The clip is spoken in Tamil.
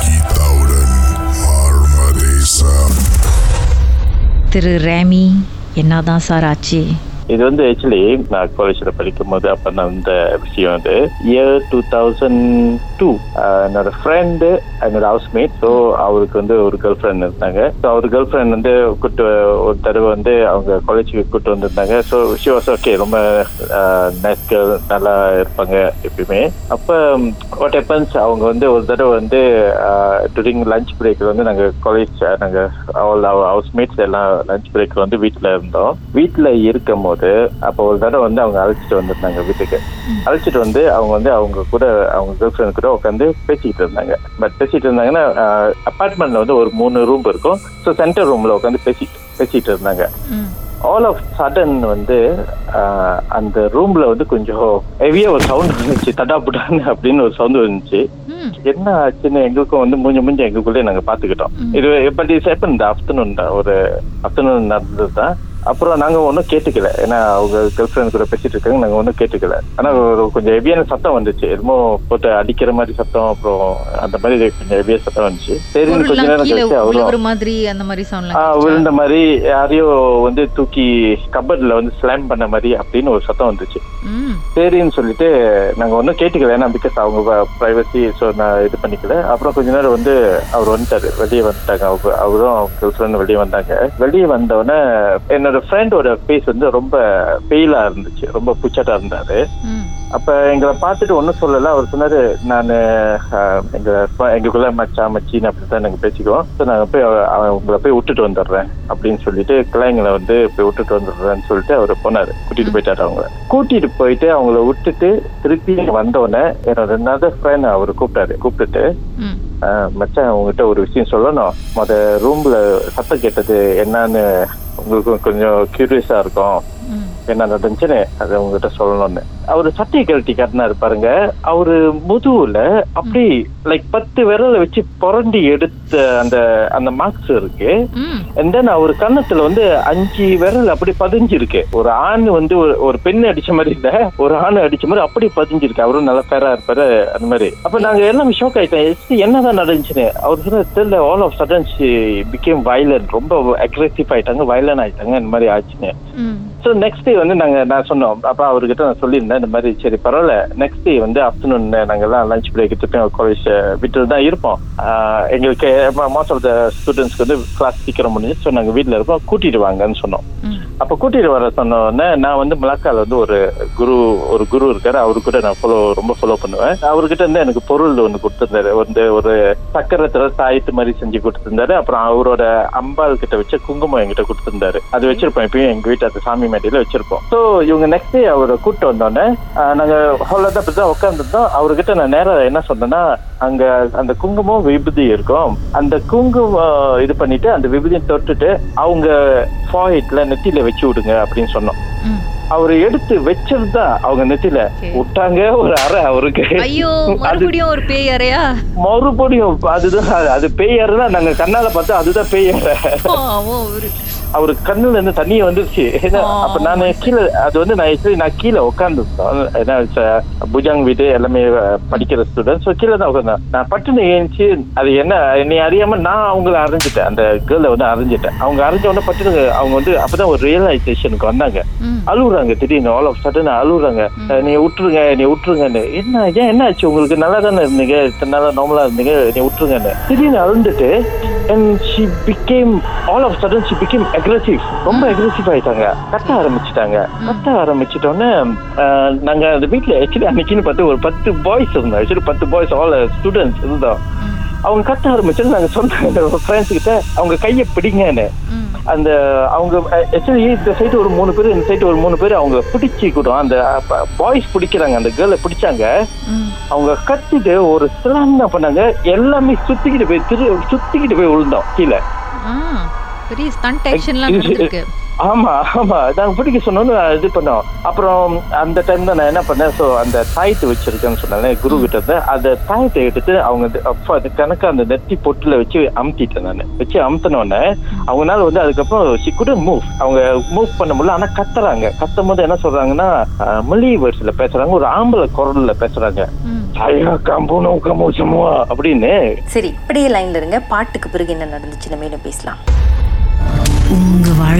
கீதாவுடன் ஆழ்மதேசம் திரு ரேமி என்னதான் சார் ஆச்சு இது வந்து ஆக்சுவலி நான் காலேஜில் படிக்கும் போது அப்போ நடந்த விஷயம் அது. இயர் டூ தௌசண்ட் டூ என்னோட ஃப்ரெண்டு என்னோட ஹவுஸ்மேட் ஸோ அவருக்கு வந்து ஒரு கேர்ள் ஃப்ரெண்ட் இருந்தாங்க. ஸோ அவர் கேர்ள் ஃப்ரெண்ட் வந்து கூட்டு ஒரு தடவை வந்து அவங்க காலேஜுக்கு கூட்டு வந்திருந்தாங்க. ஸோ ஷி வாஸ் ஓகே ரொம்ப நைஸ் கேர்ள் நல்லா இருப்பாங்க எப்பயுமே. அப்போ வாட் ஹெப்பன்ஸ் அவங்க வந்து ஒரு தடவை வந்து டூரிங் லஞ்ச் பிரேக்கில் வந்து நாங்கள் காலேஜ் நாங்கள் அவள் ஹவுஸ்மேட்ஸ் எல்லாம் லஞ்ச் பிரேக்கில் வந்து வீட்டில் இருந்தோம். வீட்டில் இருக்கும் போது அப்போ ஒரு தடவை வந்து அவங்க அழைச்சிட்டு வந்திருந்தாங்க வீட்டுக்கு. அழைச்சிட்டு வந்து அவங்க வந்து அவங்க கூட அவங்க கேர்ள் ஃப்ரெண்ட் கூட உட்காந்து பேசிக்கிட்டு இருந்தாங்க. பட் பேசிட்டு இருந்தாங்கன்னா அப்பார்ட்மெண்ட்ல வந்து ஒரு மூணு ரூம் இருக்கும். ஸோ சென்டர் ரூம்ல உட்காந்து பேசி பேசிட்டு இருந்தாங்க. ஆல் ஆஃப் சடன் வந்து அந்த ரூம்ல வந்து கொஞ்சம் ஹெவியா ஒரு சவுண்ட் வந்துச்சு. தடாபுடான்னு அப்படின்னு ஒரு சவுண்ட் வந்துச்சு. என்ன ஆச்சுன்னு எங்களுக்கும் வந்து மூஞ்ச மூஞ்ச எங்களுக்குள்ளே நாங்க பாத்துக்கிட்டோம் இது பட் இட்ஸ் ஹேப்பன் இந்த ஆஃப்டர்நூன் தான். ஒரு ஆஃப்டர்நூன் நடந்தது தான் அப்புறம் நாங்க ஒன்றும் கேட்டுக்கல. ஏன்னா அவங்க கேர்ள் ஃப்ரெண்ட் கூட பேசிட்டு இருக்காங்க நாங்க ஒன்றும் கேட்டுக்கல. ஆனா ஒரு கொஞ்சம் ஹெவியான சத்தம் வந்துச்சு. என்னமோ போட்டு அடிக்கிற மாதிரி சத்தம் அப்புறம் அந்த மாதிரி கொஞ்சம் ஹெவியா சத்தம் வந்துச்சு. சரின்னு கொஞ்ச நேரம் கீழே கழிச்சு அவரும் மாதிரி அந்த மாதிரி ஆ, விழுந்த மாதிரி யாரையோ வந்து தூக்கி கபட்ல வந்து ஸ்லாம் பண்ண மாதிரி அப்படின்னு ஒரு சத்தம் வந்துச்சு. சரின்னு சொல்லிட்டு நாங்க ஒன்றும் கேட்டுக்கல. ஏன்னா பிகாஸ் அவங்க ப்ரைவசி ஸோ நான் இது பண்ணிக்கல. அப்புறம் கொஞ்ச நேரம் வந்து அவர் வந்துட்டாரு. வெளியே வந்துட்டாங்க. அவங்க அவரும் கேர்ள் ஃப்ரெண்ட் வெளியே வந்தாங்க. வெளியே வந்தோடனே என்னோட ஃப்ரெண்டோட ஃபேஸ் வந்து ரொம்ப பெயிலா இருந்துச்சு. ரொம்ப புச்சட்டா இருந்தாரு. அப்ப எங்களை பார்த்துட்டு ஒன்றும் சொல்லல. அவர் சொன்னாரு நான் எங்க எங்களுக்குள்ள மச்சான் மச்சின்னு அப்படித்தான் நாங்க பேசிக்குவோம். ஸோ நாங்க போய் உங்களை போய் விட்டுட்டு வந்துடுறேன். அப்படின்னு சொல்லிட்டு கிளைங்களை வந்து போய் விட்டுட்டு வந்துடுறேன்னு சொல்லிட்டு அவர் போனாரு. கூட்டிட்டு போயிட்டாரு அவங்கள. கூட்டிட்டு போயிட்டு அவங்கள விட்டுட்டு திருப்பி வந்தோடனே என்னோட ரெண்டாவது ஃப்ரெண்ட் அவர் கூப்பிட்டாரு. கூப்பிட்டுட்டு ம். "ஆஹ், மச்சான் உங்ககிட்ட ஒரு விஷயம் சொல்லணும். மொத ரூம்ல சத்தம் கேட்டது என்னன்னு உங்களுக்கு கொஞ்சம் கியூரியஸா இருக்கும் ம் என்ன நடந்துச்சுன்னு அதை உங்ககிட்ட சொல்லணும்னு. அவரு சட்டையை கழட்டி காட்டினாரு பாருங்க. அவரு முதுகுல அப்படி லைக் பத்து விரல வச்சு புரண்டி எடுத்த அந்த அந்த மார்க்ஸ் இருக்கு. அண்ட் தென் அவர் கன்னத்துல வந்து அஞ்சு விரல் அப்படி பதிஞ்சிருக்கு. ஒரு ஆண் வந்து ஒரு பெண் அடிச்ச மாதிரி இல்ல. ஒரு ஆண் அடிச்ச மாதிரி அப்படி பதிஞ்சிருக்கு. அவரும் நல்லா பேரா இருப்பாரு அந்த மாதிரி. அப்ப நாங்க எல்லாம் ஷோக் ஆயிட்டோம். "எஸ், என்னதான் நடந்துச்சுன்னு. அவர் சொன்ன தெரியல all of sudden became violent ரொம்ப அக்ரெசிவ் ஆயிட்டாங்க வயலன் ஆயிட்டாங்க இந்த மாதிரி ஆச்சுன்னு. ஸோ நெக்ஸ்ட் டே வந்து நாங்க நான் சொன்னோம். அப்ப அவர்கிட்ட நான் சொல்லியிருந்தேன் இந்த மாதிரி சரி பரவாயில்ல. நெக்ஸ்ட் டே வந்து ஆஃப்டர்நூன் நாங்க எல்லாம் லஞ்ச் பிரேக் திருப்பி காலேஜ் விட்டு தான் இருப்போம். எங்களுக்கு மோஸ்ட் ஆஃப் த ஸ்டூடெண்ட்ஸ்க்கு வந்து கிளாஸ் சீக்கிரம் முடிஞ்சு ஸோ நாங்க வீட்ல இருப்போம். கூட்டிட்டு வாங்கன்னு சொன்னோம். அப்ப கூட்டிட்டு வர சொன்ன உடனே நான் வந்து மலாக்கால வந்து ஒரு குரு ஒரு குரு இருக்காரு. அவரு கூட நான் ஃபாலோ ரொம்ப ஃபாலோ பண்ணுவேன். அவர்கிட்ட இருந்து எனக்கு பொருள் ஒன்று கொடுத்திருந்தாரு. வந்து ஒரு சக்கரத்துல தாயத்து மாதிரி செஞ்சு கொடுத்திருந்தாரு. அப்புறம் அவரோட அம்பாள் கிட்ட வச்ச குங்குமம் என்கிட்ட கொடுத்திருந்தாரு. அது வச்சிருப்போம் எப்பயும் எங்க வீட்டு அந்த சாமி மேடையில வச்சிருப்போம். ஸோ இவங்க நெக்ஸ்ட் டே அவரை கூட்டு வந்தோடனே ஆஹ் நாங்க ஹாலில் தான் அப்படிதான் உட்காந்துருந்தோம் அவர்கிட்ட நான் நேரம் என்ன சொன்னேன்னா அங்க அந்த குங்குமம் விபூதி இருக்கும். அந்த குங்குமம் இது பண்ணிட்டு அந்த விபூதியை தொட்டுட்டு அவங்க ஃபாயிட்ல நெத்தியில வச்சு விடுங்க அப்படின்னு சொன்னோம். அவர் எடுத்து வச்சிருந்தா அவங்க Okay. விட்டாங்க ஒரு அறை அவருக்கு. மறுபடியும் ஒரு பேய் அறையா மறுபடியும் அதுதான் அது பேய் அறை தான் நாங்க கண்ணால பார்த்தா அதுதான் பேய் அறை பாவம் அவரு அவரு கண்ணுல இருந்து தண்ணிய வந்துருச்சு. ஏன்னா. அப்ப நான் கீழே அது வந்து நான் actually நான் கீழே உட்காந்துருந்தோம் ஏன்னா ச- புஜாங் வீடு எல்லாமே படிக்கிற ஸ்டூடெண்ட் ஸோ கீழே தான் உட்காந்தேன் நான் பட்டுன்னு ஏஞ்சி அது என்ன என்னை அறியாம நான் அவங்கள அறிஞ்சிட்டேன். அந்த கேர்ளை வந்து அறிஞ்சிட்டேன். அவங்க அறிஞ்ச உடனே பட்டுன்னு அவங்க வந்து அப்பதான் ஒரு ரியலைசேஷனுக்கு வந்தாங்க. அழுகுறாங்க திடீர்னு ஆல் ஆஃப் சடன் அழுகுறாங்க நீ விட்டுருங்க நீ விட்டுருங்கன்னு என்ன ஏன் என்ன ஆச்சு? உங்களுக்கு நல்லா தானே இருந்தீங்க? இத்தனை நாளா நார்மலா இருந்தீங்க? நீ விட்டுருங்கன்னு திடீர்னு அழுந்துட்டு and she became all of sudden she became aggressive ரொம்ப அக்ரெசிவ் ஆயிட்டாங்க. கத்த ஆரம்பிச்சிட்டாங்க. கத்த ஆரம்பிச்சிட்டோன்னே நாங்க அந்த வீட்டுல ஆக்சுவலி அன்னைக்குன்னு பார்த்து ஒரு பத்து பாய்ஸ் இருந்தோம் ஆக்சுவலி பத்து பாய்ஸ் ஆல் ஸ்டூடெண்ட்ஸ் இருந்தோம் அவங்க கத்த ஆரம்பிச்சது நாங்க சொன்ன ஃப்ரெண்ட்ஸ் கிட்ட அவங்க கையை பிடிங்கன்னு. அந்த அவங்க ஆக்சுவலி இந்த சைடு ஒரு மூணு பேர் இந்த சைடு ஒரு மூணு பேர் அவங்க பிடிச்சி கூட அந்த பாய்ஸ் பிடிக்கிறாங்க. அந்த கேர்ளை பிடிச்சாங்க. அவங்க கத்திட்டு ஒரு சிலான் என்ன பண்ணாங்க. எல்லாமே சுத்திக்கிட்டு போய் திரு சுத்திக்கிட்டு போய் விழுந்தோம் கீழே. பெரிய ஸ்டண்ட் ஆக்ஷன்லாம் நடந்திருக்கு. ஆமா ஆமா. நாங்க பிடிக்க சொன்னோன்னு இது பண்ணோம். அப்புறம் அந்த டைம் தான் நான் என்ன பண்ணேன்? ஸோ அந்த தாயத்தை வச்சிருக்கேன்னு சொன்னேன் குரு கிட்ட இருந்து அந்த தாயத்தை எடுத்து அவங்க அது கணக்கு அந்த நெத்தி பொட்டுல வச்சு அமுத்திட்டேன் நான். வச்சு அமுத்தினோடனே அவங்கனால வந்து அதுக்கப்புறம் சி குட் மூவ் அவங்க மூவ் பண்ண முடியல. ஆனா கத்துறாங்க. கத்தும் போது என்ன சொல்றாங்கன்னா மொழி வேர்ட்ஸ்ல பேசுறாங்க. ஒரு ஆம்பளை குரல்ல பேசுறாங்க. அப்படின்னு. சரி இப்படியே லைன்ல இருங்க. பாட்டுக்கு பிறகு என்ன நடந்துச்சுன்னு மேலும் பேசலாம்.